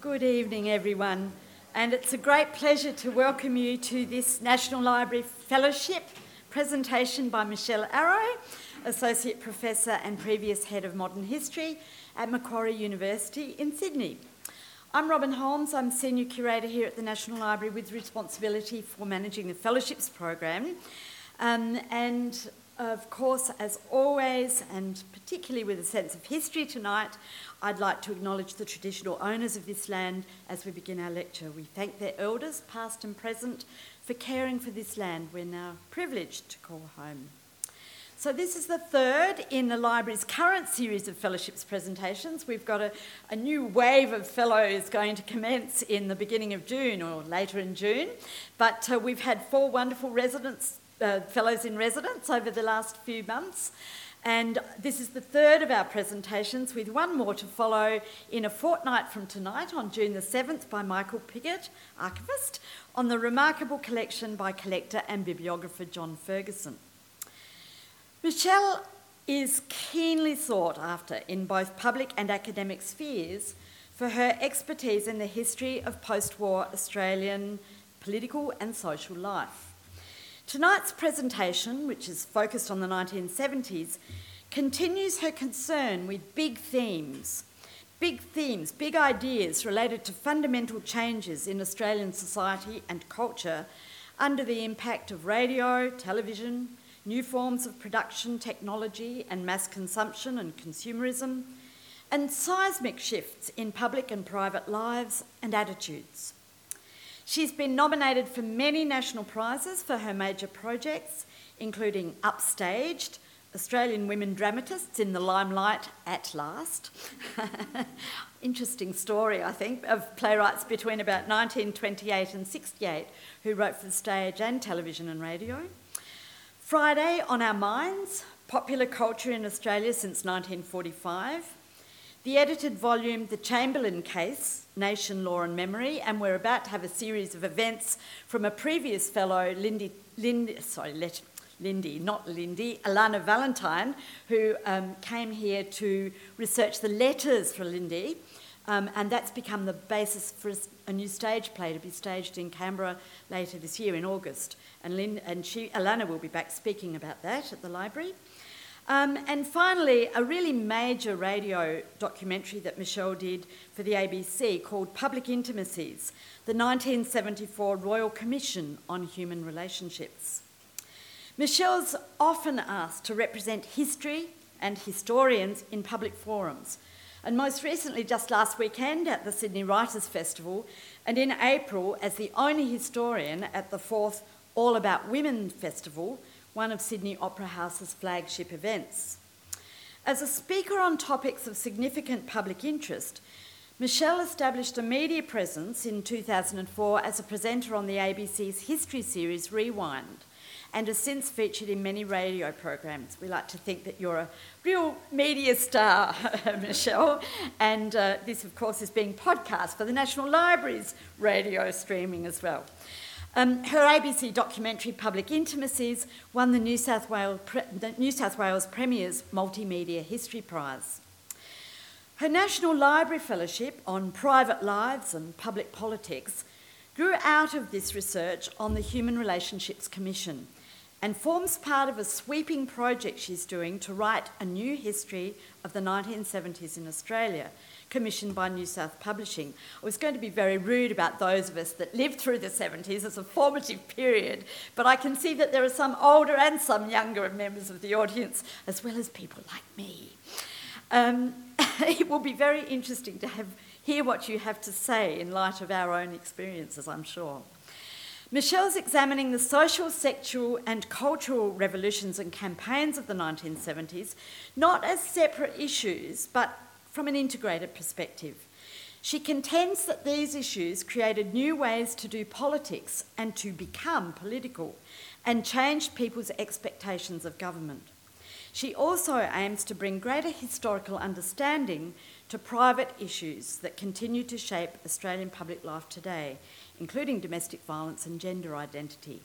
Good evening, everyone, and it's a great pleasure to welcome you to this National Library Fellowship presentation by Michelle Arrow, Associate Professor and previous Head of Modern History at Macquarie University in Sydney. I'm Robyn Holmes, I'm Senior Curator here at the National Library with responsibility for managing the Fellowships Program. Um, and of course, as always, and particularly with a sense of history tonight, I'd like to acknowledge the traditional owners of this land as we begin our lecture. We thank their elders, past and present, for caring for this land we're now privileged to call home. So, this is the third in the library's current series of fellowships presentations. We've got a, a, new wave of fellows going to commence in the beginning of June or later in June. But uh, we've had four wonderful residents, uh, fellows in residence over the last few months. And this is the third of our presentations, with one more to follow in a fortnight from tonight on June the 7th by Michael Piggott, archivist, on the remarkable collection by collector and bibliographer John Ferguson. Michelle is keenly sought after in both public and academic spheres for her expertise in the history of post war Australian political and social life. Tonight's presentation, which is focused on the 1970s, continues her concern with big themes, big themes, big ideas related to fundamental changes in Australian society and culture under the impact of radio, television, new forms of production technology and mass consumption and consumerism, and seismic shifts in public and private lives and attitudes. She's been nominated for many national prizes for her major projects, including Upstaged, Australian Women Dramatists in the Limelight at Last. Interesting story, I think, of playwrights between about 1928 and 68 who wrote for the stage and television and radio. Friday on Our Minds, Popular Culture in Australia since 1945. The edited volume, The Chamberlain Case, Nation, Law and Memory, and we're about to have a series of events from a previous fellow, Lindy, Lindy sorry, let, Lindy, not Lindy, Alana Valentine, who um, came here to research the letters for Lindy, um, and that's become the basis for a new stage play to be staged in Canberra later this year in August. And, Lynn, and she, Alana will be back speaking about that at the library. Um, and finally, a really major radio documentary that Michelle did for the ABC called Public Intimacies The 1974 Royal Commission on Human Relationships. Michelle's often asked to represent history and historians in public forums, and most recently, just last weekend at the Sydney Writers' Festival, and in April as the only historian at the fourth All About Women Festival one of Sydney Opera House's flagship events. As a speaker on topics of significant public interest, Michelle established a media presence in 2004 as a presenter on the ABC's history series Rewind and has since featured in many radio programs. We like to think that you're a real media star, Michelle, and uh, this, of course, is being podcast for the National Library's radio streaming as well. Um, her ABC documentary Public Intimacies won the New South Wales, the New South Wales Premier's Multimedia History Prize. Her National Library Fellowship on Private Lives and Public Politics grew out of this research on the Human Relationships Commission and forms part of a sweeping project she's doing to write a new history of the 1970s in Australia commissioned by New South Publishing. I was going to be very rude about those of us that lived through the 70s as a formative period, but I can see that there are some older and some younger members of the audience, as well as people like me. Um, it will be very interesting to have, hear what you have to say in light of our own experiences, I'm sure. Michelle's examining the social, sexual, and cultural revolutions and campaigns of the 1970s, not as separate issues, but from an integrated perspective. She contends that these issues created new ways to do politics and to become political and changed people's expectations of government. She also aims to bring greater historical understanding to private issues that continue to shape Australian public life today, including domestic violence and gender identity.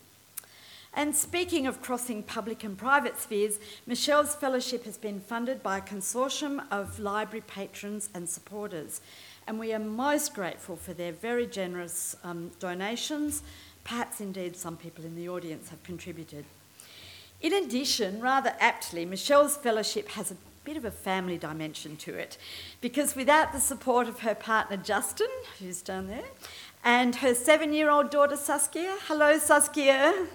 And speaking of crossing public and private spheres, Michelle's fellowship has been funded by a consortium of library patrons and supporters and we are most grateful for their very generous um, donations. Perhaps indeed some people in the audience have contributed. In addition, rather aptly, Michelle's fellowship has a bit of a family dimension to it because without the support of her partner Justin, who's down there, and her seven year old daughter Saskia, hello Saskia,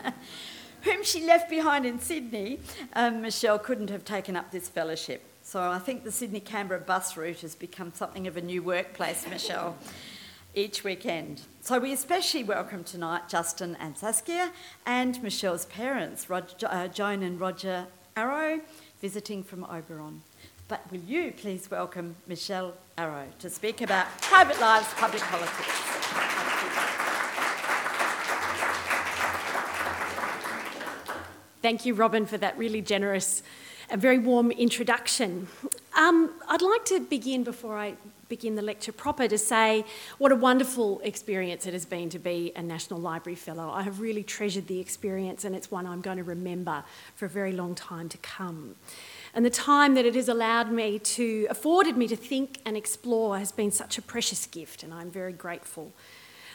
whom she left behind in Sydney, um, Michelle couldn't have taken up this fellowship. So I think the Sydney Canberra bus route has become something of a new workplace, Michelle, each weekend. So we especially welcome tonight Justin and Saskia and Michelle's parents, uh, Joan and Roger Arrow, visiting from Oberon. But will you please welcome Michelle Arrow to speak about private lives, public politics? Thank you, Robyn, for that really generous and very warm introduction. Um, I'd like to begin before I begin the lecture proper to say what a wonderful experience it has been to be a National Library Fellow. I have really treasured the experience and it's one I'm going to remember for a very long time to come. And the time that it has allowed me to, afforded me to think and explore has been such a precious gift and I'm very grateful.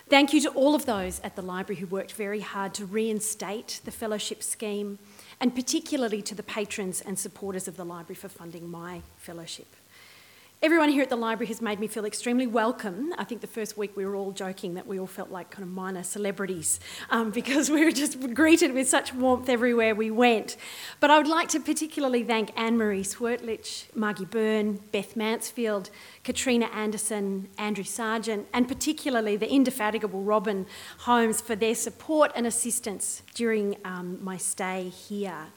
Thank you to all of those at the library who worked very hard to reinstate the fellowship scheme, and particularly to the patrons and supporters of the library for funding my fellowship. Everyone here at the library has made me feel extremely welcome. I think the first week we were all joking that we all felt like kind of minor celebrities um, because we were just greeted with such warmth everywhere we went. But I would like to particularly thank Anne Marie Schwirtlich, Margie Byrne, Beth Mansfield, Katrina Anderson, Andrew Sargent, and particularly the indefatigable Robyn Holmes for their support and assistance during um, my stay here.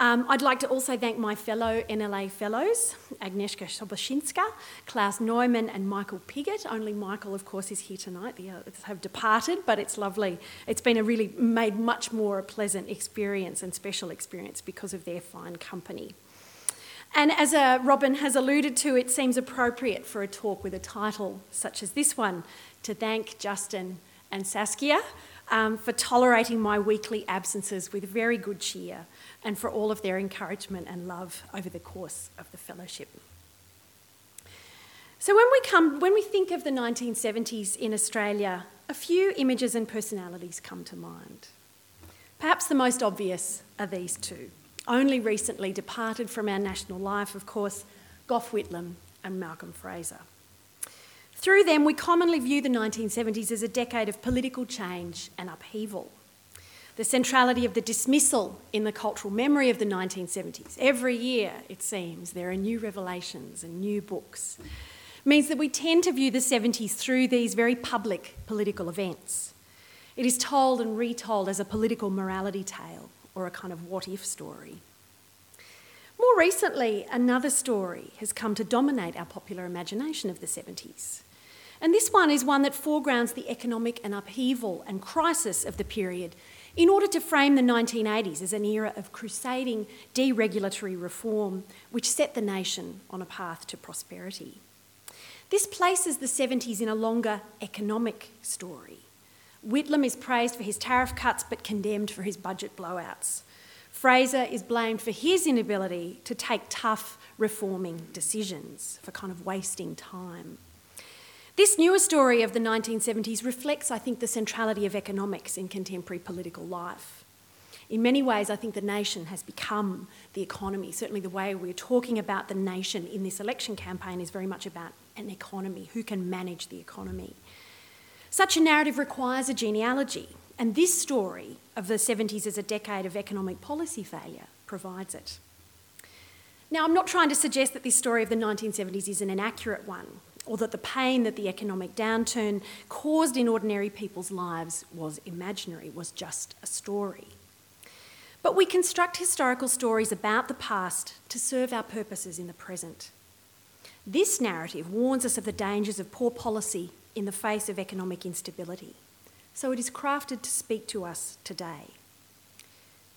Um, I'd like to also thank my fellow NLA fellows, Agnieszka Sobocinska, Klaus Neumann, and Michael Piggott. Only Michael, of course, is here tonight. The others have departed, but it's lovely. It's been a really made much more a pleasant experience and special experience because of their fine company. And as uh, Robyn has alluded to, it seems appropriate for a talk with a title such as this one to thank Justin and Saskia um, for tolerating my weekly absences with very good cheer and for all of their encouragement and love over the course of the fellowship. So when we come when we think of the 1970s in Australia, a few images and personalities come to mind. Perhaps the most obvious are these two. Only recently departed from our national life, of course, Gough Whitlam and Malcolm Fraser. Through them, we commonly view the 1970s as a decade of political change and upheaval the centrality of the dismissal in the cultural memory of the 1970s. Every year, it seems, there are new revelations and new books. Means that we tend to view the 70s through these very public political events. It is told and retold as a political morality tale or a kind of what if story. More recently, another story has come to dominate our popular imagination of the 70s. And this one is one that foregrounds the economic and upheaval and crisis of the period in order to frame the 1980s as an era of crusading deregulatory reform which set the nation on a path to prosperity. This places the 70s in a longer economic story. Whitlam is praised for his tariff cuts but condemned for his budget blowouts. Fraser is blamed for his inability to take tough reforming decisions, for kind of wasting time. This newer story of the 1970s reflects, I think, the centrality of economics in contemporary political life. In many ways, I think the nation has become the economy. Certainly, the way we're talking about the nation in this election campaign is very much about an economy, who can manage the economy. Such a narrative requires a genealogy, and this story of the 70s as a decade of economic policy failure provides it. Now, I'm not trying to suggest that this story of the 1970s is an inaccurate one or that the pain that the economic downturn caused in ordinary people's lives was imaginary, was just a story. But we construct historical stories about the past to serve our purposes in the present. This narrative warns us of the dangers of poor policy in the face of economic instability. So it is crafted to speak to us today.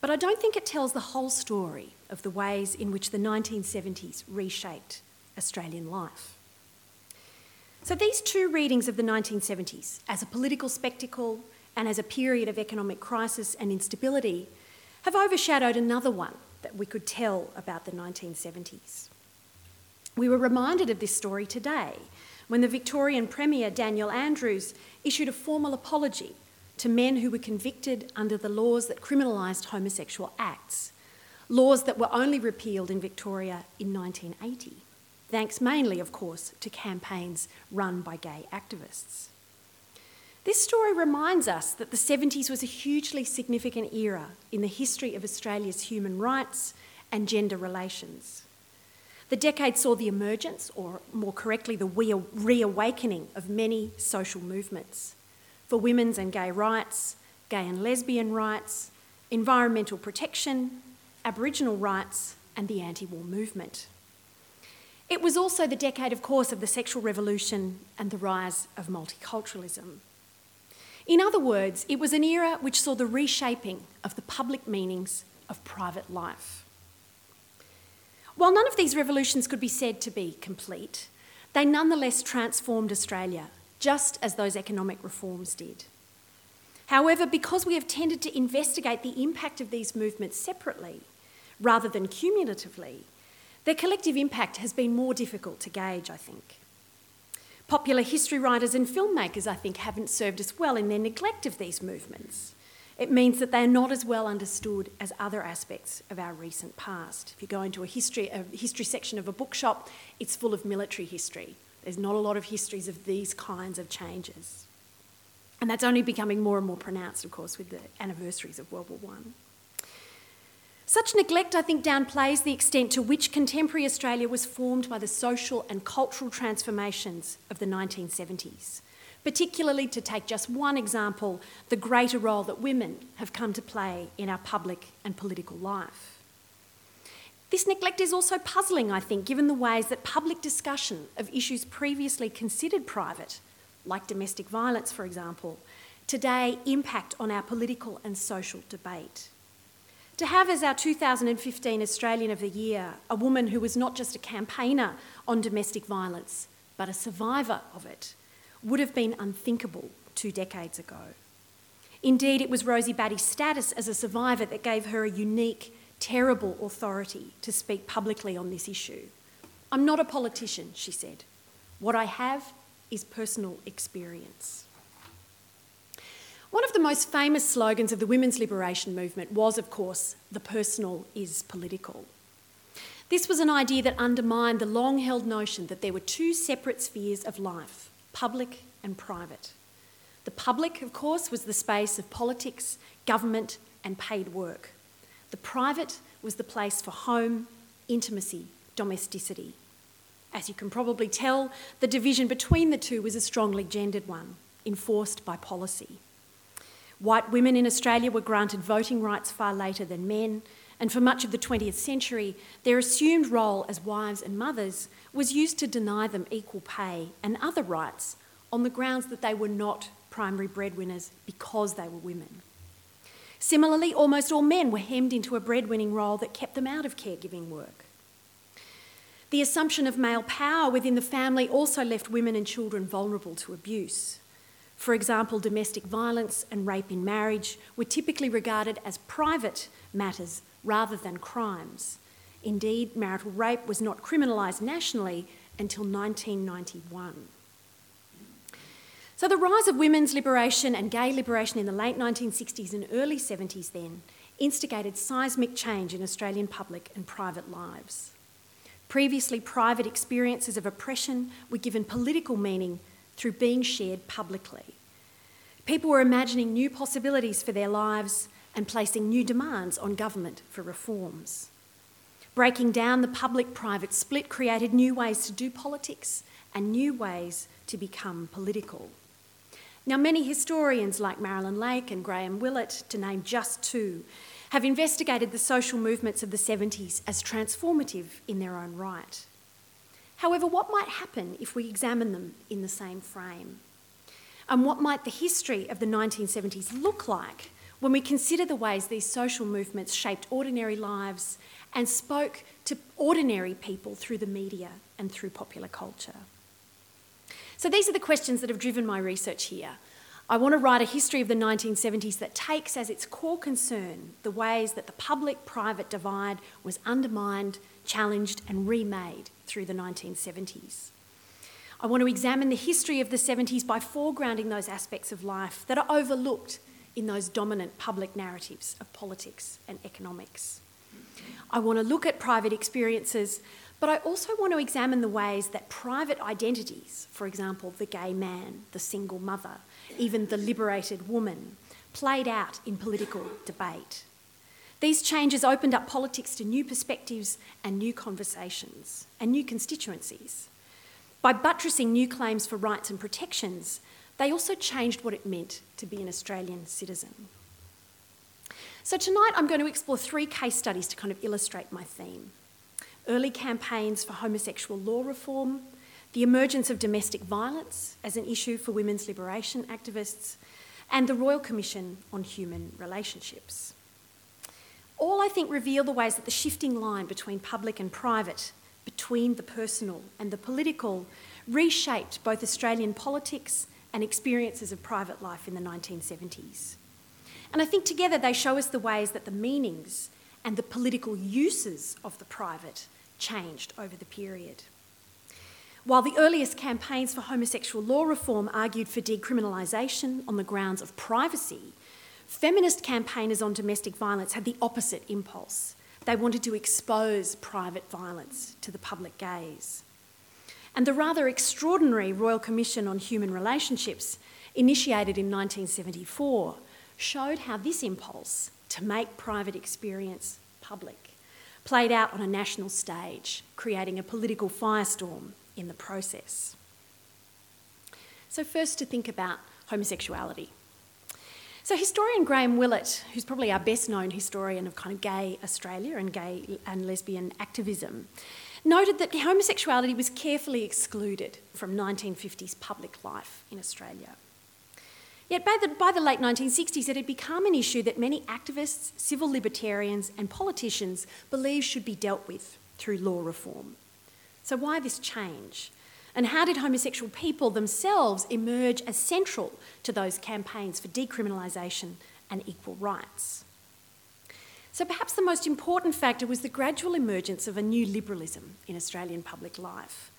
But I don't think it tells the whole story of the ways in which the 1970s reshaped Australian life. So, these two readings of the 1970s, as a political spectacle and as a period of economic crisis and instability, have overshadowed another one that we could tell about the 1970s. We were reminded of this story today when the Victorian Premier Daniel Andrews issued a formal apology to men who were convicted under the laws that criminalised homosexual acts, laws that were only repealed in Victoria in 1980, thanks mainly, of course, to campaigns run by gay activists. This story reminds us that the 70s was a hugely significant era in the history of Australia's human rights and gender relations. The decade saw the emergence, or more correctly, the reawakening of many social movements for women's and gay rights, gay and lesbian rights, environmental protection, Aboriginal rights, and the anti war movement. It was also the decade, of course, of the sexual revolution and the rise of multiculturalism. In other words, it was an era which saw the reshaping of the public meanings of private life. While none of these revolutions could be said to be complete, they nonetheless transformed Australia, just as those economic reforms did. However, because we have tended to investigate the impact of these movements separately rather than cumulatively, their collective impact has been more difficult to gauge, I think. Popular history writers and filmmakers, I think, haven't served us well in their neglect of these movements. It means that they are not as well understood as other aspects of our recent past. If you go into a history, a history section of a bookshop, it's full of military history. There's not a lot of histories of these kinds of changes. And that's only becoming more and more pronounced, of course, with the anniversaries of World War One. Such neglect, I think, downplays the extent to which contemporary Australia was formed by the social and cultural transformations of the 1970s, particularly to take just one example, the greater role that women have come to play in our public and political life. This neglect is also puzzling, I think, given the ways that public discussion of issues previously considered private, like domestic violence, for example, today impact on our political and social debate. To have as our 2015 Australian of the Year a woman who was not just a campaigner on domestic violence, but a survivor of it, would have been unthinkable two decades ago. Indeed, it was Rosie Batty's status as a survivor that gave her a unique, terrible authority to speak publicly on this issue. I'm not a politician, she said. What I have is personal experience. One of the most famous slogans of the women's liberation movement was, of course, the personal is political. This was an idea that undermined the long held notion that there were two separate spheres of life public and private. The public, of course, was the space of politics, government, and paid work. The private was the place for home, intimacy, domesticity. As you can probably tell, the division between the two was a strongly gendered one, enforced by policy. White women in Australia were granted voting rights far later than men, and for much of the 20th century, their assumed role as wives and mothers was used to deny them equal pay and other rights on the grounds that they were not primary breadwinners because they were women. Similarly, almost all men were hemmed into a breadwinning role that kept them out of caregiving work. The assumption of male power within the family also left women and children vulnerable to abuse. For example, domestic violence and rape in marriage were typically regarded as private matters rather than crimes. Indeed, marital rape was not criminalised nationally until 1991. So, the rise of women's liberation and gay liberation in the late 1960s and early 70s then instigated seismic change in Australian public and private lives. Previously, private experiences of oppression were given political meaning through being shared publicly. People were imagining new possibilities for their lives and placing new demands on government for reforms. Breaking down the public private split created new ways to do politics and new ways to become political. Now, many historians like Marilyn Lake and Graham Willett, to name just two, have investigated the social movements of the 70s as transformative in their own right. However, what might happen if we examine them in the same frame? And what might the history of the 1970s look like when we consider the ways these social movements shaped ordinary lives and spoke to ordinary people through the media and through popular culture? So, these are the questions that have driven my research here. I want to write a history of the 1970s that takes as its core concern the ways that the public private divide was undermined, challenged, and remade through the 1970s. I want to examine the history of the 70s by foregrounding those aspects of life that are overlooked in those dominant public narratives of politics and economics. I want to look at private experiences, but I also want to examine the ways that private identities, for example, the gay man, the single mother, even the liberated woman, played out in political debate. These changes opened up politics to new perspectives and new conversations and new constituencies. By buttressing new claims for rights and protections, they also changed what it meant to be an Australian citizen. So, tonight I'm going to explore three case studies to kind of illustrate my theme early campaigns for homosexual law reform, the emergence of domestic violence as an issue for women's liberation activists, and the Royal Commission on Human Relationships. All I think reveal the ways that the shifting line between public and private, between the personal and the political, reshaped both Australian politics and experiences of private life in the 1970s. And I think together they show us the ways that the meanings and the political uses of the private changed over the period. While the earliest campaigns for homosexual law reform argued for decriminalisation on the grounds of privacy, feminist campaigners on domestic violence had the opposite impulse. They wanted to expose private violence to the public gaze. And the rather extraordinary Royal Commission on Human Relationships, initiated in 1974, showed how this impulse to make private experience public played out on a national stage, creating a political firestorm in the process. So, first to think about homosexuality. So, historian Graham Willett, who's probably our best known historian of kind of gay Australia and gay and lesbian activism, noted that homosexuality was carefully excluded from 1950s public life in Australia. Yet by the, by the late 1960s, it had become an issue that many activists, civil libertarians, and politicians believed should be dealt with through law reform. So, why this change? And how did homosexual people themselves emerge as central to those campaigns for decriminalisation and equal rights? So, perhaps the most important factor was the gradual emergence of a new liberalism in Australian public life,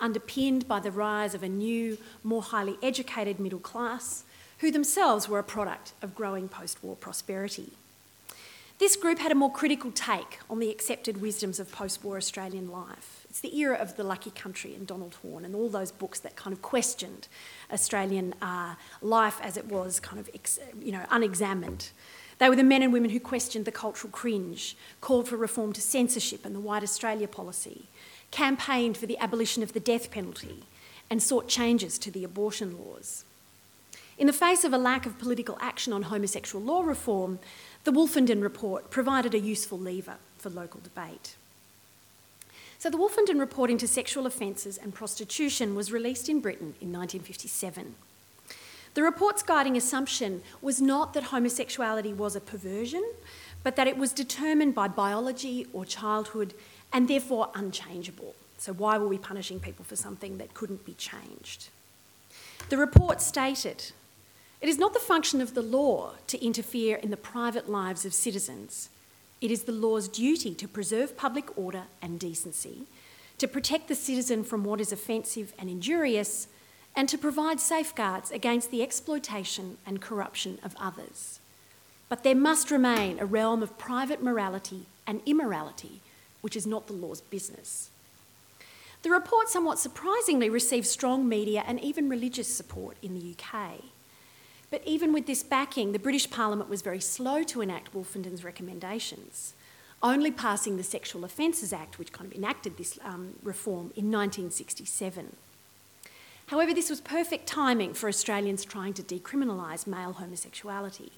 underpinned by the rise of a new, more highly educated middle class who themselves were a product of growing post war prosperity. This group had a more critical take on the accepted wisdoms of post war Australian life. It's the era of the lucky country and Donald Horne and all those books that kind of questioned Australian uh, life as it was kind of ex- you know, unexamined. They were the men and women who questioned the cultural cringe, called for reform to censorship and the White Australia policy, campaigned for the abolition of the death penalty, and sought changes to the abortion laws. In the face of a lack of political action on homosexual law reform, the Wolfenden Report provided a useful lever for local debate. So, the Wolfenden Report into Sexual Offences and Prostitution was released in Britain in 1957. The report's guiding assumption was not that homosexuality was a perversion, but that it was determined by biology or childhood and therefore unchangeable. So, why were we punishing people for something that couldn't be changed? The report stated it is not the function of the law to interfere in the private lives of citizens. It is the law's duty to preserve public order and decency, to protect the citizen from what is offensive and injurious, and to provide safeguards against the exploitation and corruption of others. But there must remain a realm of private morality and immorality, which is not the law's business. The report somewhat surprisingly received strong media and even religious support in the UK. But even with this backing, the British Parliament was very slow to enact Wolfenden's recommendations, only passing the Sexual Offences Act, which kind of enacted this um, reform in 1967. However, this was perfect timing for Australians trying to decriminalise male homosexuality.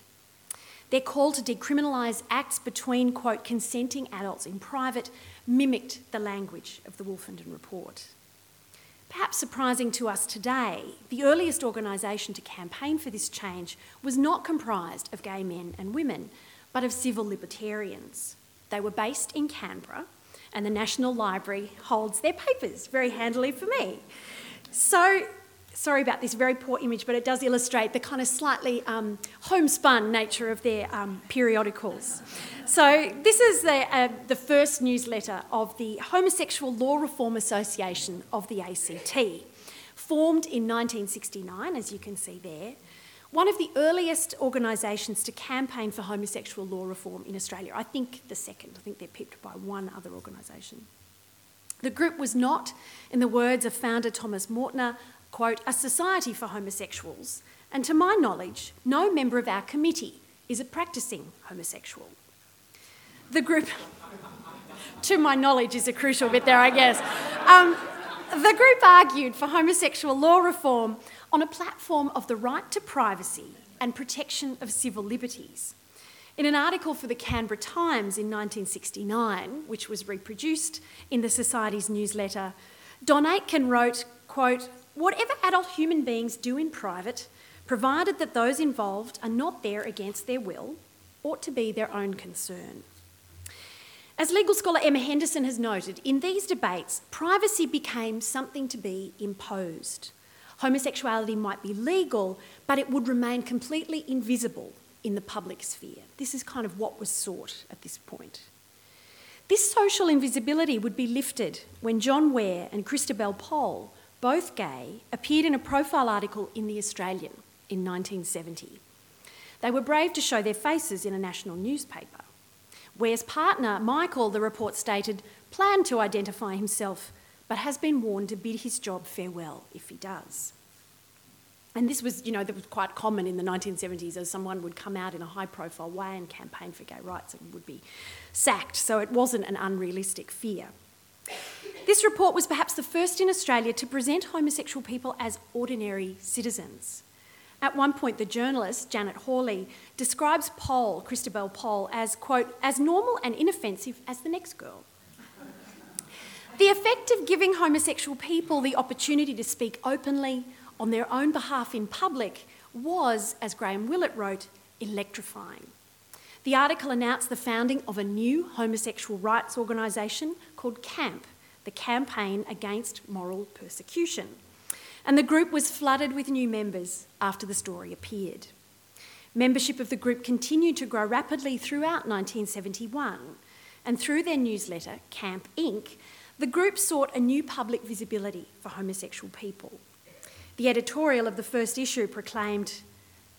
Their call to decriminalise acts between, quote, consenting adults in private mimicked the language of the Wolfenden Report. Perhaps surprising to us today, the earliest organisation to campaign for this change was not comprised of gay men and women, but of civil libertarians. They were based in Canberra, and the National Library holds their papers very handily for me. So sorry about this very poor image, but it does illustrate the kind of slightly um, homespun nature of their um, periodicals. So, this is the, uh, the first newsletter of the Homosexual Law Reform Association of the ACT, formed in 1969, as you can see there, one of the earliest organisations to campaign for homosexual law reform in Australia. I think the second. I think they're pipped by one other organisation. The group was not, in the words of founder Thomas Mortner, quote, a society for homosexuals, and to my knowledge, no member of our committee is a practicing homosexual. The group, to my knowledge, is a crucial bit there, I guess. Um, the group argued for homosexual law reform on a platform of the right to privacy and protection of civil liberties. In an article for the Canberra Times in 1969, which was reproduced in the Society's newsletter, Don Aitkin wrote, quote, Whatever adult human beings do in private, provided that those involved are not there against their will, ought to be their own concern. As legal scholar Emma Henderson has noted, in these debates, privacy became something to be imposed. Homosexuality might be legal, but it would remain completely invisible in the public sphere. This is kind of what was sought at this point. This social invisibility would be lifted when John Ware and Christabel Poll, both gay, appeared in a profile article in The Australian in 1970. They were brave to show their faces in a national newspaper. Ware's partner, Michael, the report stated, planned to identify himself, but has been warned to bid his job farewell if he does. And this was, you know, that was quite common in the 1970s as someone would come out in a high profile way and campaign for gay rights and would be sacked. So it wasn't an unrealistic fear. This report was perhaps the first in Australia to present homosexual people as ordinary citizens. At one point, the journalist, Janet Hawley, describes Poll, Christabel Poll, as, quote, as normal and inoffensive as the next girl. the effect of giving homosexual people the opportunity to speak openly, on their own behalf in public was, as Graham Willett wrote, electrifying. The article announced the founding of a new homosexual rights organisation called CAMP, the Campaign Against Moral Persecution. And the group was flooded with new members after the story appeared. Membership of the group continued to grow rapidly throughout 1971, and through their newsletter, Camp Ink, the group sought a new public visibility for homosexual people. The editorial of the first issue proclaimed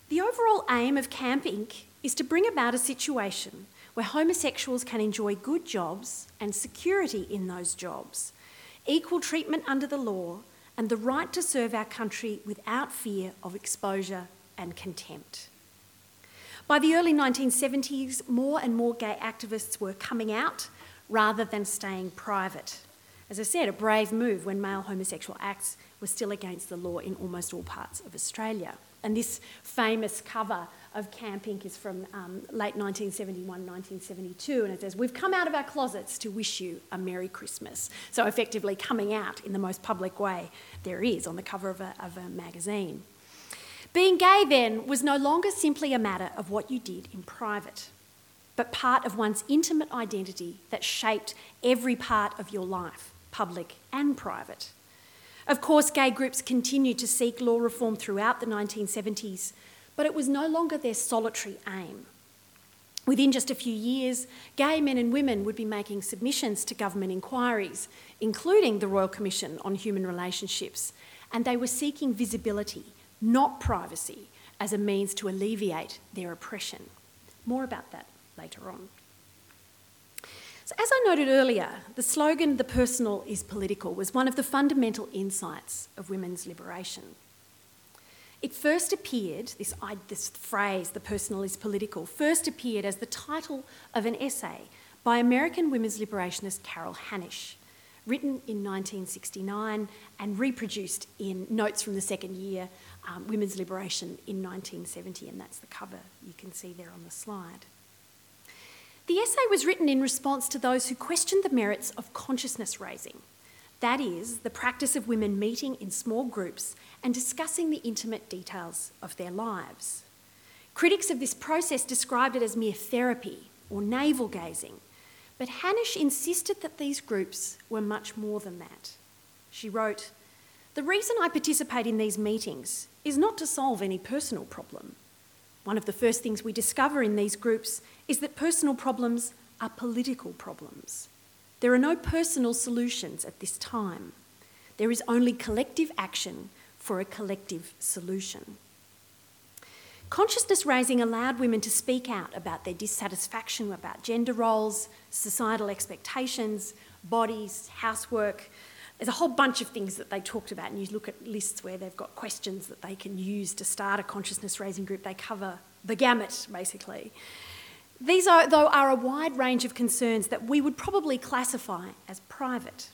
The overall aim of Camp Inc. is to bring about a situation where homosexuals can enjoy good jobs and security in those jobs, equal treatment under the law, and the right to serve our country without fear of exposure and contempt. By the early 1970s, more and more gay activists were coming out rather than staying private. As I said, a brave move when male homosexual acts were still against the law in almost all parts of Australia. And this famous cover of Camp Ink is from um, late 1971, 1972, and it says, We've come out of our closets to wish you a Merry Christmas. So, effectively, coming out in the most public way there is on the cover of a, of a magazine. Being gay then was no longer simply a matter of what you did in private, but part of one's intimate identity that shaped every part of your life, public and private. Of course, gay groups continued to seek law reform throughout the 1970s, but it was no longer their solitary aim. Within just a few years, gay men and women would be making submissions to government inquiries, including the Royal Commission on Human Relationships, and they were seeking visibility, not privacy, as a means to alleviate their oppression. More about that later on. So, as I noted earlier, the slogan, the personal is political, was one of the fundamental insights of women's liberation. It first appeared, this, this phrase, the personal is political, first appeared as the title of an essay by American women's liberationist Carol Hanisch, written in 1969 and reproduced in Notes from the Second Year, um, Women's Liberation in 1970, and that's the cover you can see there on the slide. The essay was written in response to those who questioned the merits of consciousness raising. That is, the practice of women meeting in small groups and discussing the intimate details of their lives. Critics of this process described it as mere therapy or navel gazing, but Hanisch insisted that these groups were much more than that. She wrote, The reason I participate in these meetings is not to solve any personal problem. One of the first things we discover in these groups is that personal problems are political problems. There are no personal solutions at this time. There is only collective action for a collective solution. Consciousness raising allowed women to speak out about their dissatisfaction about gender roles, societal expectations, bodies, housework. There's a whole bunch of things that they talked about, and you look at lists where they've got questions that they can use to start a consciousness raising group. They cover the gamut, basically. These, are, though, are a wide range of concerns that we would probably classify as private.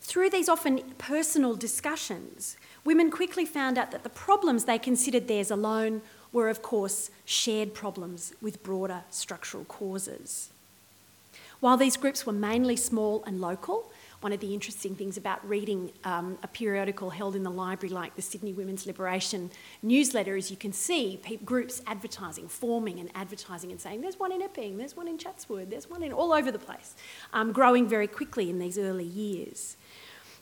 Through these often personal discussions, women quickly found out that the problems they considered theirs alone were, of course, shared problems with broader structural causes. While these groups were mainly small and local, one of the interesting things about reading um, a periodical held in the library like the Sydney Women's Liberation newsletter is you can see groups advertising, forming and advertising and saying, there's one in Epping, there's one in Chatswood, there's one in all over the place, um, growing very quickly in these early years.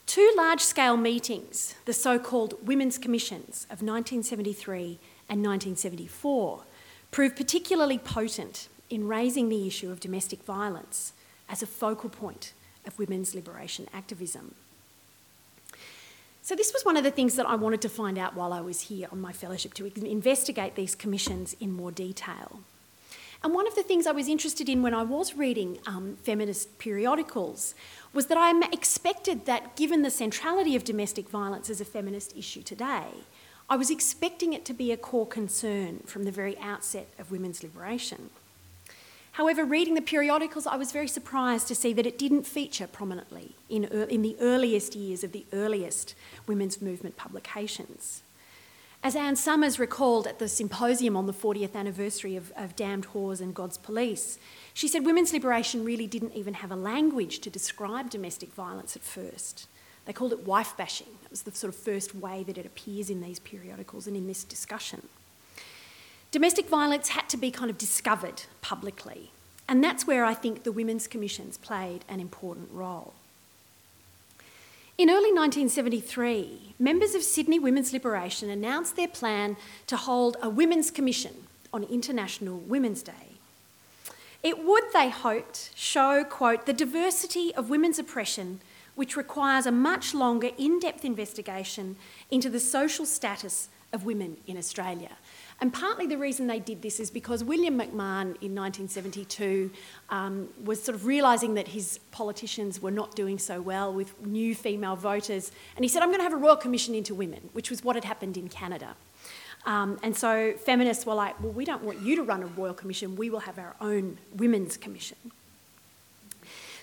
Two large scale meetings, the so called Women's Commissions of 1973 and 1974 proved particularly potent in raising the issue of domestic violence as a focal point of women's liberation activism. So, this was one of the things that I wanted to find out while I was here on my fellowship to investigate these commissions in more detail. And one of the things I was interested in when I was reading um, feminist periodicals was that I expected that, given the centrality of domestic violence as a feminist issue today, I was expecting it to be a core concern from the very outset of women's liberation. However, reading the periodicals, I was very surprised to see that it didn't feature prominently in, in the earliest years of the earliest women's movement publications. As Anne Summers recalled at the symposium on the 40th anniversary of, of Damned Whores and God's Police, she said women's liberation really didn't even have a language to describe domestic violence at first. They called it wife bashing. That was the sort of first way that it appears in these periodicals and in this discussion. Domestic violence had to be kind of discovered publicly, and that's where I think the Women's Commissions played an important role. In early 1973, members of Sydney Women's Liberation announced their plan to hold a Women's Commission on International Women's Day. It would, they hoped, show, quote, the diversity of women's oppression which requires a much longer in depth investigation into the social status of women in Australia. And partly the reason they did this is because William McMahon in 1972 um, was sort of realising that his politicians were not doing so well with new female voters. And he said, I'm going to have a royal commission into women, which was what had happened in Canada. Um, and so feminists were like, well, we don't want you to run a royal commission, we will have our own women's commission.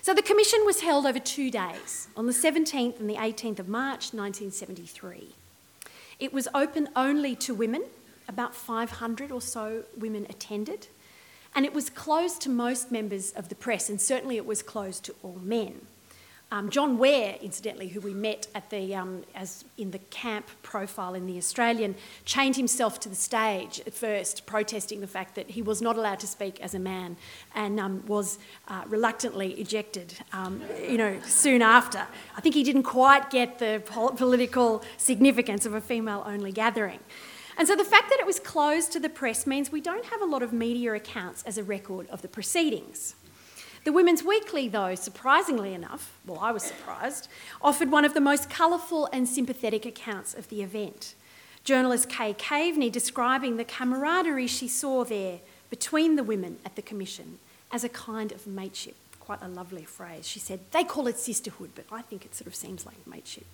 So the commission was held over two days, on the 17th and the 18th of March 1973. It was open only to women, about 500 or so women attended, and it was closed to most members of the press, and certainly it was closed to all men. Um, John Ware, incidentally, who we met at the, um, as in the camp profile in the Australian, chained himself to the stage at first, protesting the fact that he was not allowed to speak as a man, and um, was uh, reluctantly ejected. Um, you know, soon after. I think he didn't quite get the pol- political significance of a female-only gathering. And so the fact that it was closed to the press means we don't have a lot of media accounts as a record of the proceedings. The Women's Weekly, though, surprisingly enough, well, I was surprised, offered one of the most colourful and sympathetic accounts of the event. Journalist Kay Keavney describing the camaraderie she saw there between the women at the Commission as a kind of mateship. Quite a lovely phrase. She said, they call it sisterhood, but I think it sort of seems like mateship.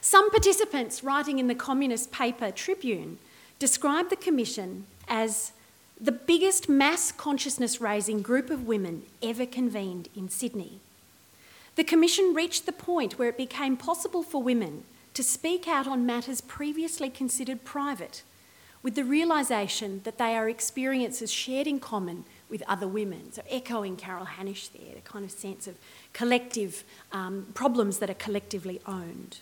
Some participants writing in the communist paper Tribune described the Commission as the biggest mass consciousness raising group of women ever convened in Sydney. The Commission reached the point where it became possible for women to speak out on matters previously considered private, with the realisation that they are experiences shared in common with other women. So, echoing Carol Hanisch there, the kind of sense of collective um, problems that are collectively owned.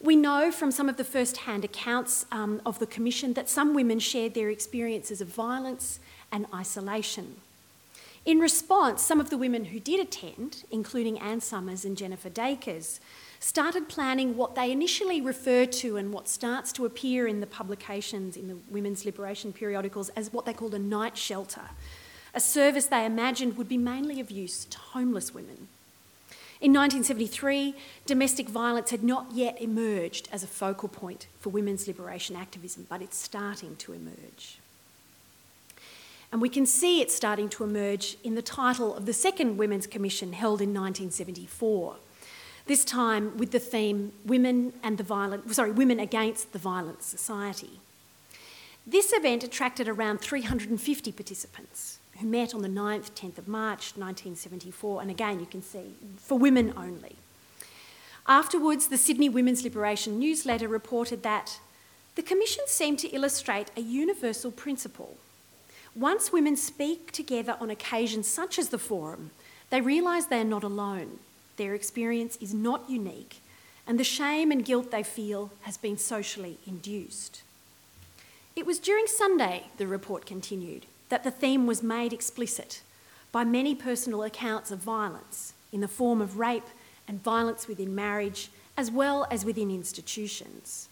We know from some of the first hand accounts um, of the Commission that some women shared their experiences of violence and isolation. In response, some of the women who did attend, including Anne Summers and Jennifer Dakers, started planning what they initially referred to and what starts to appear in the publications in the women's liberation periodicals as what they called a night shelter, a service they imagined would be mainly of use to homeless women. In 1973, domestic violence had not yet emerged as a focal point for women's liberation activism, but it's starting to emerge. And we can see it starting to emerge in the title of the second Women's Commission held in 1974. This time with the theme Women and the Violent sorry, Women Against the Violent Society. This event attracted around 350 participants who met on the 9th, 10th of March 1974, and again you can see for women only. Afterwards, the Sydney Women's Liberation newsletter reported that the Commission seemed to illustrate a universal principle once women speak together on occasions such as the forum, they realise they are not alone. Their experience is not unique, and the shame and guilt they feel has been socially induced. It was during Sunday, the report continued, that the theme was made explicit by many personal accounts of violence in the form of rape and violence within marriage, as well as within institutions.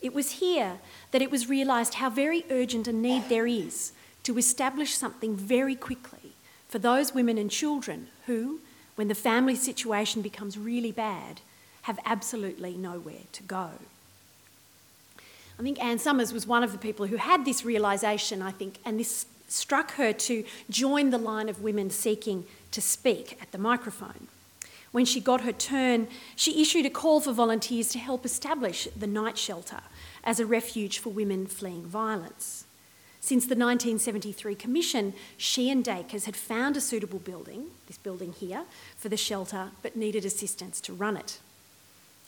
It was here that it was realised how very urgent a need there is to establish something very quickly for those women and children who, when the family situation becomes really bad, have absolutely nowhere to go. I think Anne Summers was one of the people who had this realisation, I think, and this struck her to join the line of women seeking to speak at the microphone. When she got her turn, she issued a call for volunteers to help establish the night shelter as a refuge for women fleeing violence. Since the 1973 Commission, she and Dacres had found a suitable building, this building here, for the shelter, but needed assistance to run it.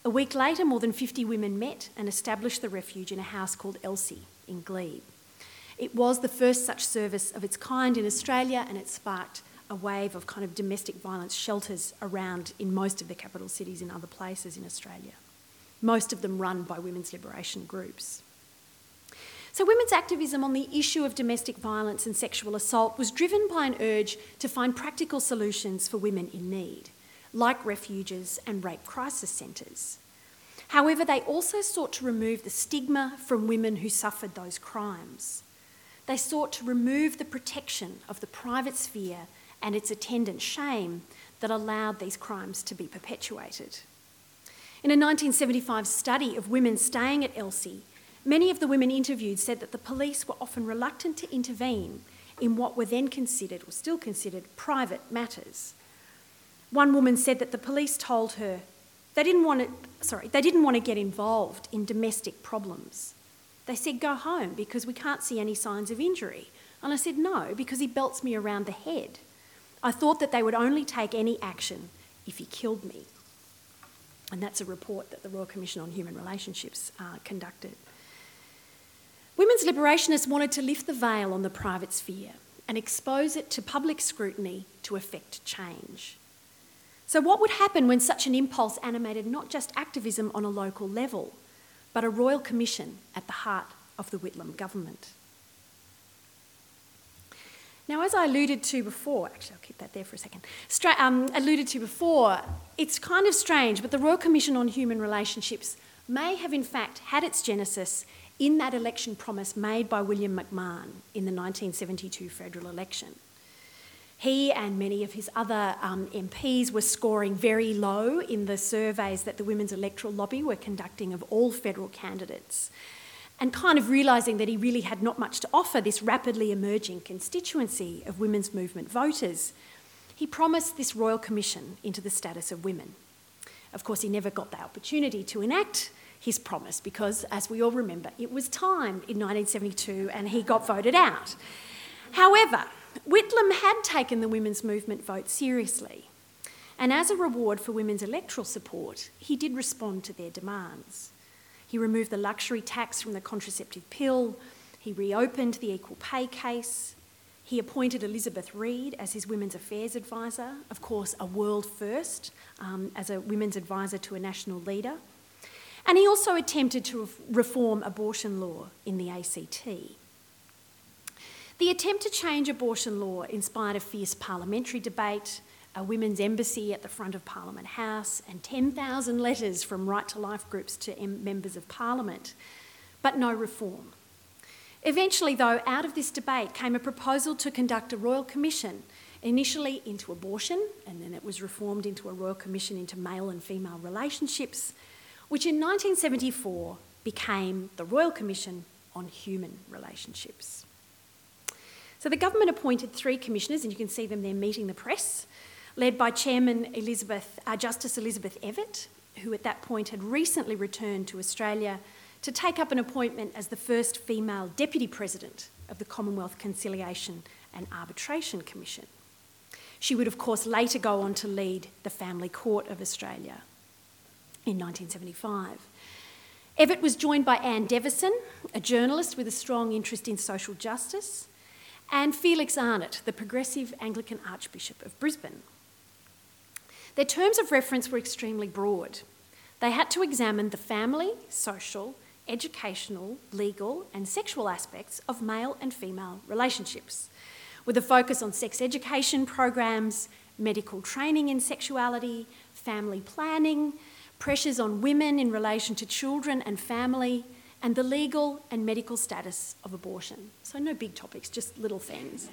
A week later, more than 50 women met and established the refuge in a house called Elsie in Glebe. It was the first such service of its kind in Australia and it sparked a wave of kind of domestic violence shelters around in most of the capital cities and other places in Australia, most of them run by women's liberation groups. So, women's activism on the issue of domestic violence and sexual assault was driven by an urge to find practical solutions for women in need, like refuges and rape crisis centres. However, they also sought to remove the stigma from women who suffered those crimes. They sought to remove the protection of the private sphere and its attendant shame that allowed these crimes to be perpetuated. In a 1975 study of women staying at Elsie, Many of the women interviewed said that the police were often reluctant to intervene in what were then considered, or still considered, private matters. One woman said that the police told her they didn't want to, sorry, they didn't want to get involved in domestic problems. They said, go home because we can't see any signs of injury. And I said, no, because he belts me around the head. I thought that they would only take any action if he killed me. And that's a report that the Royal Commission on Human Relationships uh, conducted. Women's liberationists wanted to lift the veil on the private sphere and expose it to public scrutiny to effect change. So, what would happen when such an impulse animated not just activism on a local level, but a royal commission at the heart of the Whitlam government? Now, as I alluded to before, actually, I'll keep that there for a second. Stra- um, alluded to before, it's kind of strange, but the Royal Commission on Human Relationships may have in fact had its genesis in that election promise made by William McMahon in the 1972 federal election. He and many of his other um, MPs were scoring very low in the surveys that the Women's Electoral Lobby were conducting of all federal candidates. And kind of realising that he really had not much to offer this rapidly emerging constituency of women's movement voters, he promised this Royal Commission into the status of women. Of course, he never got the opportunity to enact his promise because, as we all remember, it was time in 1972 and he got voted out. However, Whitlam had taken the women's movement vote seriously, and as a reward for women's electoral support, he did respond to their demands. He removed the luxury tax from the contraceptive pill, he reopened the equal pay case, he appointed Elizabeth Reid as his Women's Affairs Advisor, of course, a world first um, as a women's advisor to a national leader. And he also attempted to reform abortion law in the ACT. The attempt to change abortion law inspired a fierce parliamentary debate, a women's embassy at the front of Parliament House, and 10,000 letters from right to life groups to members of Parliament, but no reform. Eventually, though, out of this debate came a proposal to conduct a royal commission initially into abortion, and then it was reformed into a Royal Commission into male and female relationships, which in 1974 became the Royal Commission on Human Relationships. So the government appointed three commissioners, and you can see them there meeting the press, led by Chairman Elizabeth, uh, Justice Elizabeth Evatt, who at that point had recently returned to Australia to take up an appointment as the first female deputy president of the Commonwealth Conciliation and Arbitration Commission. She would, of course, later go on to lead the Family Court of Australia in 1975. Evatt was joined by Anne Deveson, a journalist with a strong interest in social justice, and Felix Arnott, the progressive Anglican Archbishop of Brisbane. Their terms of reference were extremely broad. They had to examine the family, social, educational, legal, and sexual aspects of male and female relationships, with a focus on sex education programs, medical training in sexuality, family planning, pressures on women in relation to children and family, and the legal and medical status of abortion. So, no big topics, just little things.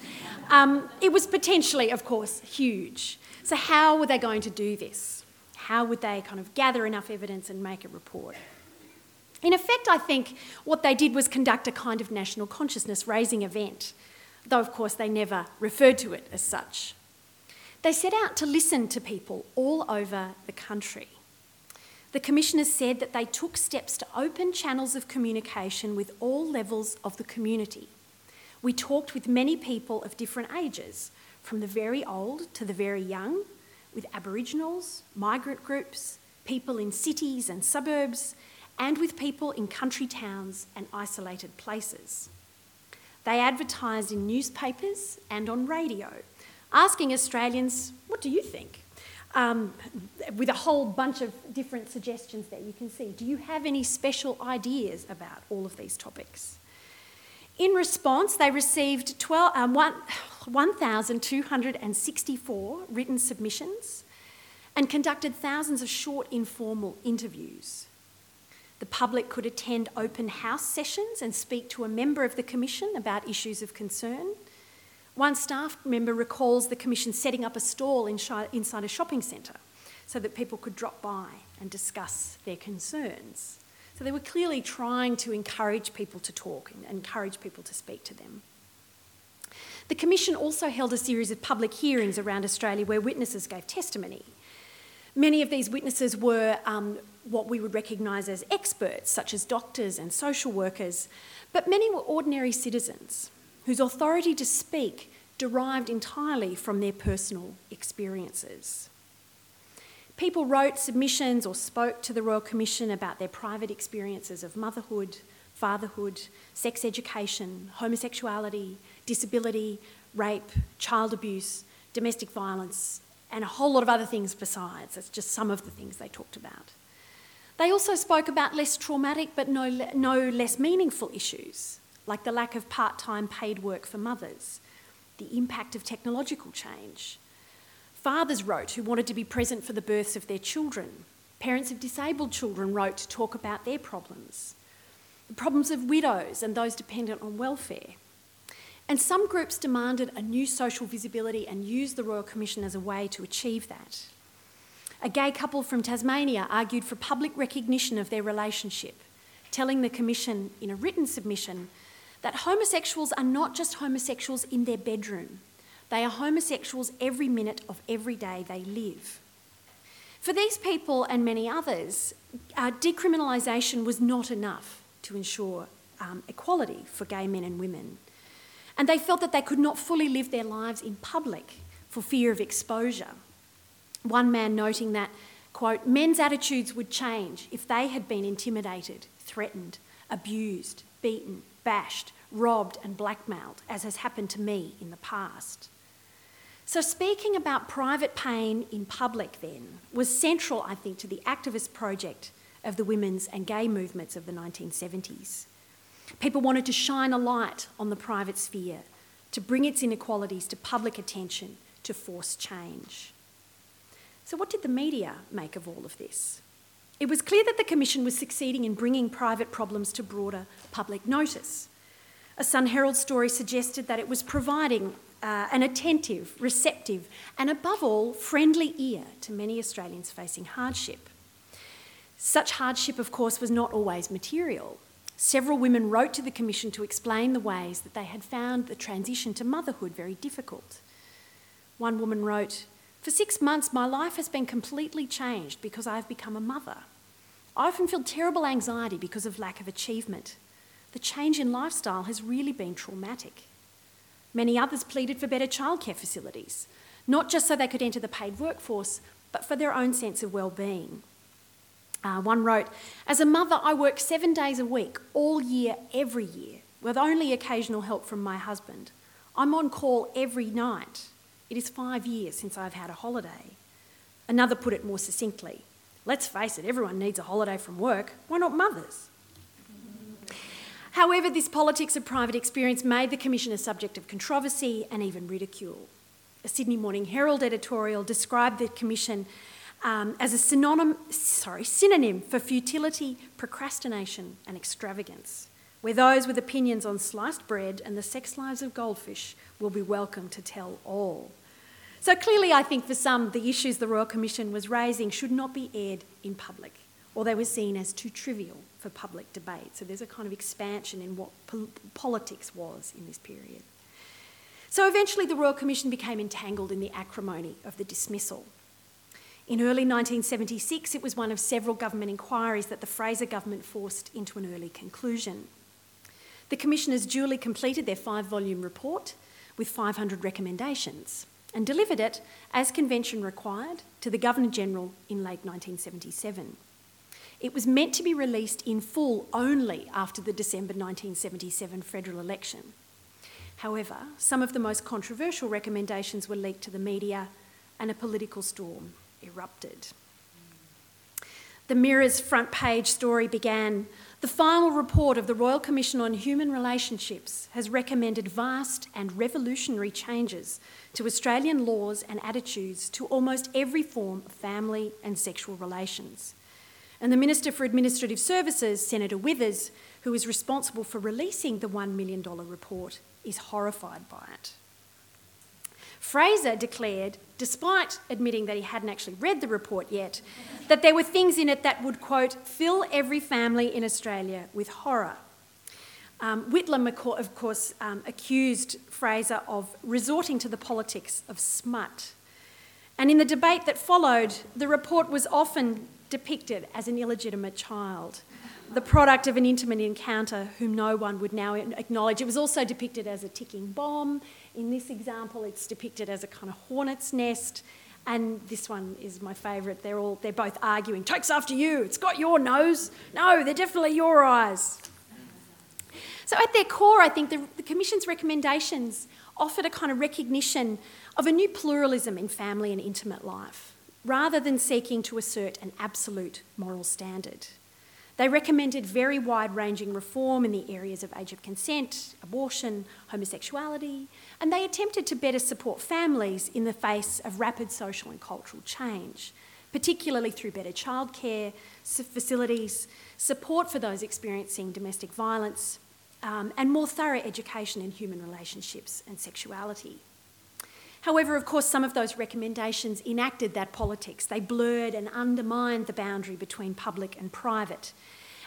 Um, it was potentially, of course, huge. So, how were they going to do this? How would they kind of gather enough evidence and make a report? In effect, I think what they did was conduct a kind of national consciousness raising event, though, of course, they never referred to it as such. They set out to listen to people all over the country the Commissioners said that they took steps to open channels of communication with all levels of the community. We talked with many people of different ages, from the very old to the very young, with Aboriginals, migrant groups, people in cities and suburbs, and with people in country towns and isolated places. They advertised in newspapers and on radio, asking Australians, What do you think? Um, with a whole bunch of different suggestions there you can see. Do you have any special ideas about all of these topics? In response, they received 12, um, 1,264 written submissions and conducted thousands of short informal interviews. The public could attend open house sessions and speak to a member of the Commission about issues of concern. One staff member recalls the Commission setting up a stall inside a shopping centre so that people could drop by and discuss their concerns. So they were clearly trying to encourage people to talk and encourage people to speak to them. The Commission also held a series of public hearings around Australia where witnesses gave testimony. Many of these witnesses were um, what we would recognise as experts, such as doctors and social workers, but many were ordinary citizens whose authority to speak derived entirely from their personal experiences. People wrote submissions or spoke to the Royal Commission about their private experiences of motherhood, fatherhood, sex education, homosexuality, disability, rape, child abuse, domestic violence, and a whole lot of other things besides. That's just some of the things they talked about. They also spoke about less traumatic but no, no less meaningful issues like the lack of part time paid work for mothers, the impact of technological change. Fathers wrote who wanted to be present for the births of their children. Parents of disabled children wrote to talk about their problems. The problems of widows and those dependent on welfare. And some groups demanded a new social visibility and used the Royal Commission as a way to achieve that. A gay couple from Tasmania argued for public recognition of their relationship, telling the Commission in a written submission that homosexuals are not just homosexuals in their bedroom, they are homosexuals every minute of every day they live. For these people and many others, uh, decriminalisation was not enough to ensure um, equality for gay men and women. And they felt that they could not fully live their lives in public for fear of exposure. One man noting that, quote, men's attitudes would change if they had been intimidated, threatened, abused, beaten, bashed, robbed, and blackmailed, as has happened to me in the past. So, speaking about private pain in public then was central, I think, to the activist project of the women's and gay movements of the 1970s. People wanted to shine a light on the private sphere, to bring its inequalities to public attention, to force change. So, what did the media make of all of this? It was clear that the Commission was succeeding in bringing private problems to broader public notice. A Sun Herald story suggested that it was providing uh, an attentive, receptive, and above all, friendly ear to many Australians facing hardship. Such hardship, of course, was not always material. Several women wrote to the Commission to explain the ways that they had found the transition to motherhood very difficult. One woman wrote, For six months, my life has been completely changed because I have become a mother. I often feel terrible anxiety because of lack of achievement. The change in lifestyle has really been traumatic. Many others pleaded for better childcare facilities, not just so they could enter the paid workforce, but for their own sense of well-being. Uh, one wrote, As a mother, I work seven days a week, all year, every year, with only occasional help from my husband. I'm on call every night. It is five years since I've had a holiday. Another put it more succinctly Let's face it, everyone needs a holiday from work. Why not mothers? However, this politics of private experience made the Commission a subject of controversy and even ridicule. A Sydney Morning Herald editorial described the Commission um, as a synonym, sorry, synonym for futility, procrastination, and extravagance, where those with opinions on sliced bread and the sex lives of goldfish will be welcome to tell all. So clearly, I think for some, the issues the Royal Commission was raising should not be aired in public, or they were seen as too trivial for public debate. So there's a kind of expansion in what pol- politics was in this period. So eventually, the Royal Commission became entangled in the acrimony of the dismissal in early 1976, it was one of several government inquiries that the Fraser government forced into an early conclusion. The commissioners duly completed their five volume report with 500 recommendations and delivered it, as convention required, to the Governor General in late 1977. It was meant to be released in full only after the December 1977 federal election. However, some of the most controversial recommendations were leaked to the media and a political storm erupted. The Mirror's front page story began The final report of the Royal Commission on Human Relationships has recommended vast and revolutionary changes to Australian laws and attitudes to almost every form of family and sexual relations. And the Minister for Administrative Services, Senator Withers, who is responsible for releasing the $1 million report, is horrified by it. Fraser declared, despite admitting that he hadn't actually read the report yet, that there were things in it that would, quote, fill every family in Australia with horror. Um, Whitlam, of course, um, accused Fraser of resorting to the politics of smut. And in the debate that followed, the report was often depicted as an illegitimate child, the product of an intimate encounter whom no one would now acknowledge. It was also depicted as a ticking bomb. In this example, it's depicted as a kind of hornet's nest. And this one is my favourite. They're all they're both arguing. Takes after you. It's got your nose. No, they're definitely your eyes. So at their core, I think the, the Commission's recommendations offered a kind of recognition of a new pluralism in family and intimate life, rather than seeking to assert an absolute moral standard. They recommended very wide ranging reform in the areas of age of consent, abortion, homosexuality, and they attempted to better support families in the face of rapid social and cultural change, particularly through better childcare facilities, support for those experiencing domestic violence, um, and more thorough education in human relationships and sexuality. However, of course, some of those recommendations enacted that politics. They blurred and undermined the boundary between public and private.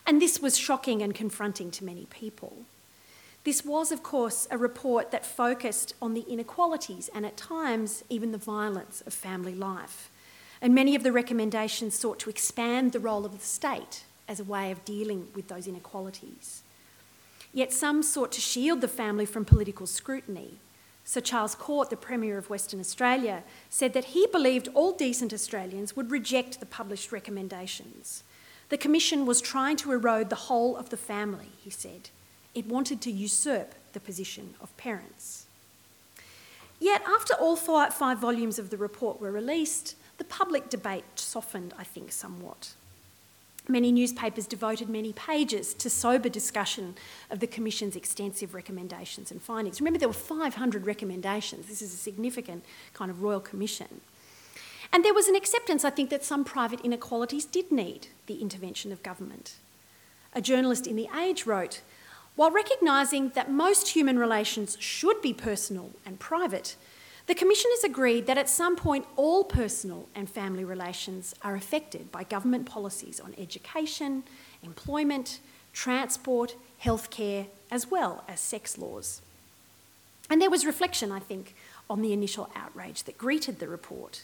And this was shocking and confronting to many people. This was, of course, a report that focused on the inequalities and at times even the violence of family life. And many of the recommendations sought to expand the role of the state as a way of dealing with those inequalities. Yet some sought to shield the family from political scrutiny Sir Charles Court, the Premier of Western Australia, said that he believed all decent Australians would reject the published recommendations. The Commission was trying to erode the whole of the family, he said. It wanted to usurp the position of parents. Yet, after all five, volumes of the report were released, the public debate softened, I think, somewhat. Many newspapers devoted many pages to sober discussion of the Commission's extensive recommendations and findings. Remember, there were 500 recommendations. This is a significant kind of Royal Commission. And there was an acceptance, I think, that some private inequalities did need the intervention of government. A journalist in The Age wrote, While recognising that most human relations should be personal and private, the Commission has agreed that at some point all personal and family relations are affected by government policies on education, employment, transport, healthcare, as well as sex laws. And there was reflection, I think, on the initial outrage that greeted the report.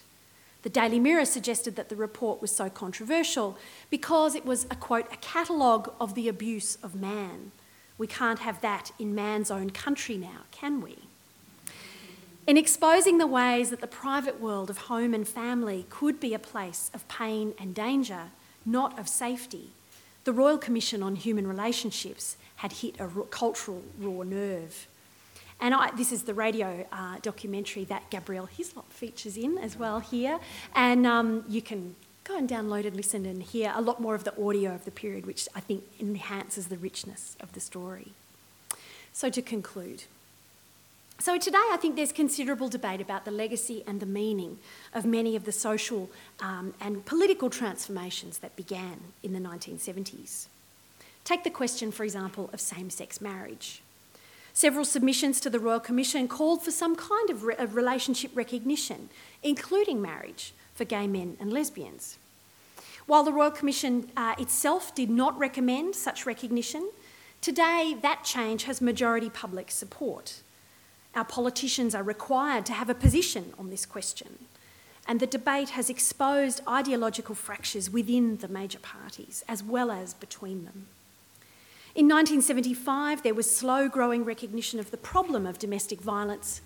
The Daily Mirror suggested that the report was so controversial because it was a quote, a catalogue of the abuse of man. We can't have that in man's own country now, can we? In exposing the ways that the private world of home and family could be a place of pain and danger, not of safety, the Royal Commission on Human Relationships had hit a cultural raw nerve. And I, this is the radio uh, documentary that Gabrielle Hislop features in as well here. And um, you can go and download and listen and hear a lot more of the audio of the period, which I think enhances the richness of the story. So, to conclude, so today I think there's considerable debate about the legacy and the meaning of many of the social um, and political transformations that began in the 1970s. Take the question, for example, of same sex marriage. Several submissions to the Royal Commission called for some kind of, re- of relationship recognition, including marriage for gay men and lesbians. While the Royal Commission uh, itself did not recommend such recognition, today that change has majority public support. Our politicians are required to have a position on this question, and the debate has exposed ideological fractures within the major parties as well as between them. In 1975, there was slow growing recognition of the problem of domestic violence,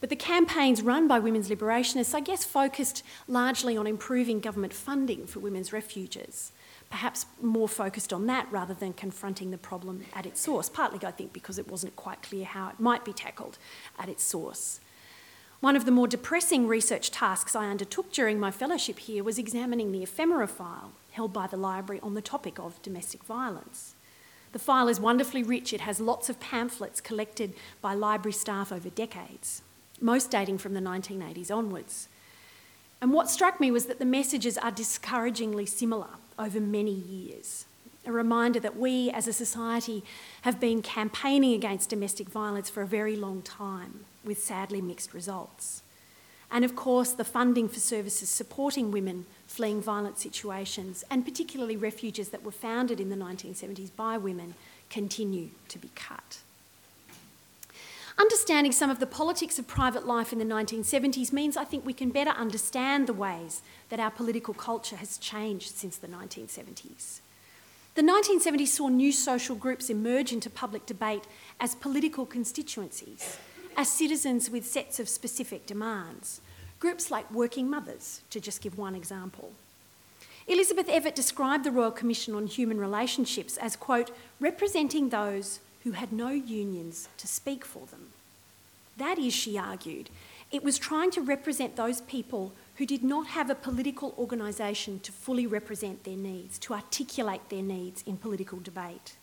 but the campaigns run by women's liberationists, I guess, focused largely on improving government funding for women's refuges, perhaps more focused on that rather than confronting the problem at its source, partly, I think, because it wasn't quite clear how it might be tackled at its source. One of the more depressing research tasks I undertook during my fellowship here was examining the ephemera file held by the library on the topic of domestic violence. The file is wonderfully rich. It has lots of pamphlets collected by library staff over decades, most dating from the 1980s onwards. And what struck me was that the messages are discouragingly similar over many years. A reminder that we as a society have been campaigning against domestic violence for a very long time, with sadly mixed results. And of course, the funding for services supporting women fleeing violent situations, and particularly refuges that were founded in the 1970s by women, continue to be cut. Understanding some of the politics of private life in the 1970s means I think we can better understand the ways that our political culture has changed since the 1970s. The 1970s saw new social groups emerge into public debate as political constituencies, as citizens with sets of specific demands, Groups like Working Mothers, to just give one example. Elizabeth Evatt described the Royal Commission on Human Relationships as, quote, representing those who had no unions to speak for them. That is, she argued, it was trying to represent those people who did not have a political organisation to fully represent their needs, to articulate their needs in political debate.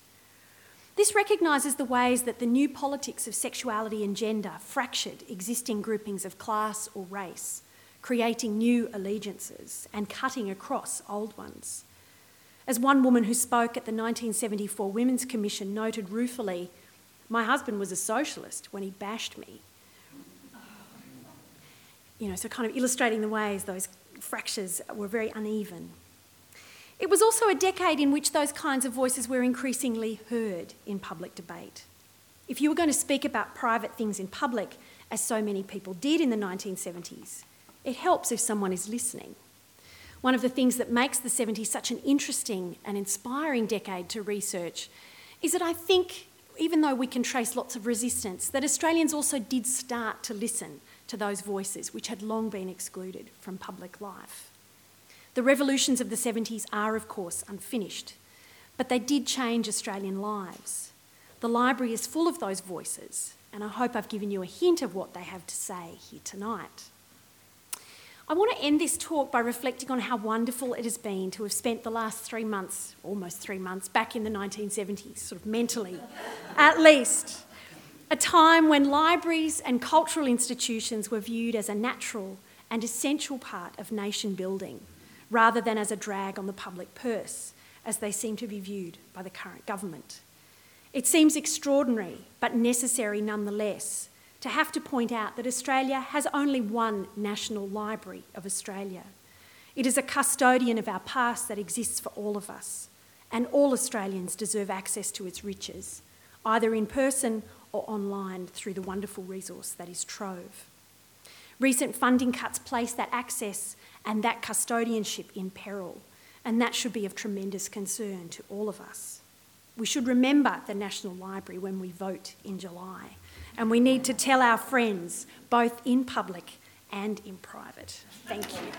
This recognises the ways that the new politics of sexuality and gender fractured existing groupings of class or race, creating new allegiances and cutting across old ones. As one woman who spoke at the 1974 Women's Commission noted ruefully, my husband was a socialist when he bashed me. You know, so kind of illustrating the ways those fractures were very uneven. It was also a decade in which those kinds of voices were increasingly heard in public debate. If you were going to speak about private things in public, as so many people did in the 1970s, it helps if someone is listening. One of the things that makes the 70s such an interesting and inspiring decade to research is that I think, even though we can trace lots of resistance, that Australians also did start to listen to those voices which had long been excluded from public life. The revolutions of the 70s are, of course, unfinished, but they did change Australian lives. The library is full of those voices, and I hope I've given you a hint of what they have to say here tonight. I want to end this talk by reflecting on how wonderful it has been to have spent the last three months, almost three months, back in the 1970s, sort of mentally, at least. A time when libraries and cultural institutions were viewed as a natural and essential part of nation building rather than as a drag on the public purse, as they seem to be viewed by the current government. It seems extraordinary, but necessary nonetheless, to have to point out that Australia has only one National Library of Australia. It is a custodian of our past that exists for all of us, and all Australians deserve access to its riches, either in person or online through the wonderful resource that is Trove. Recent funding cuts place that access and that custodianship in peril, and that should be of tremendous concern to all of us. We should remember the National Library when we vote in July, and we need to tell our friends, both in public and in private. Thank you.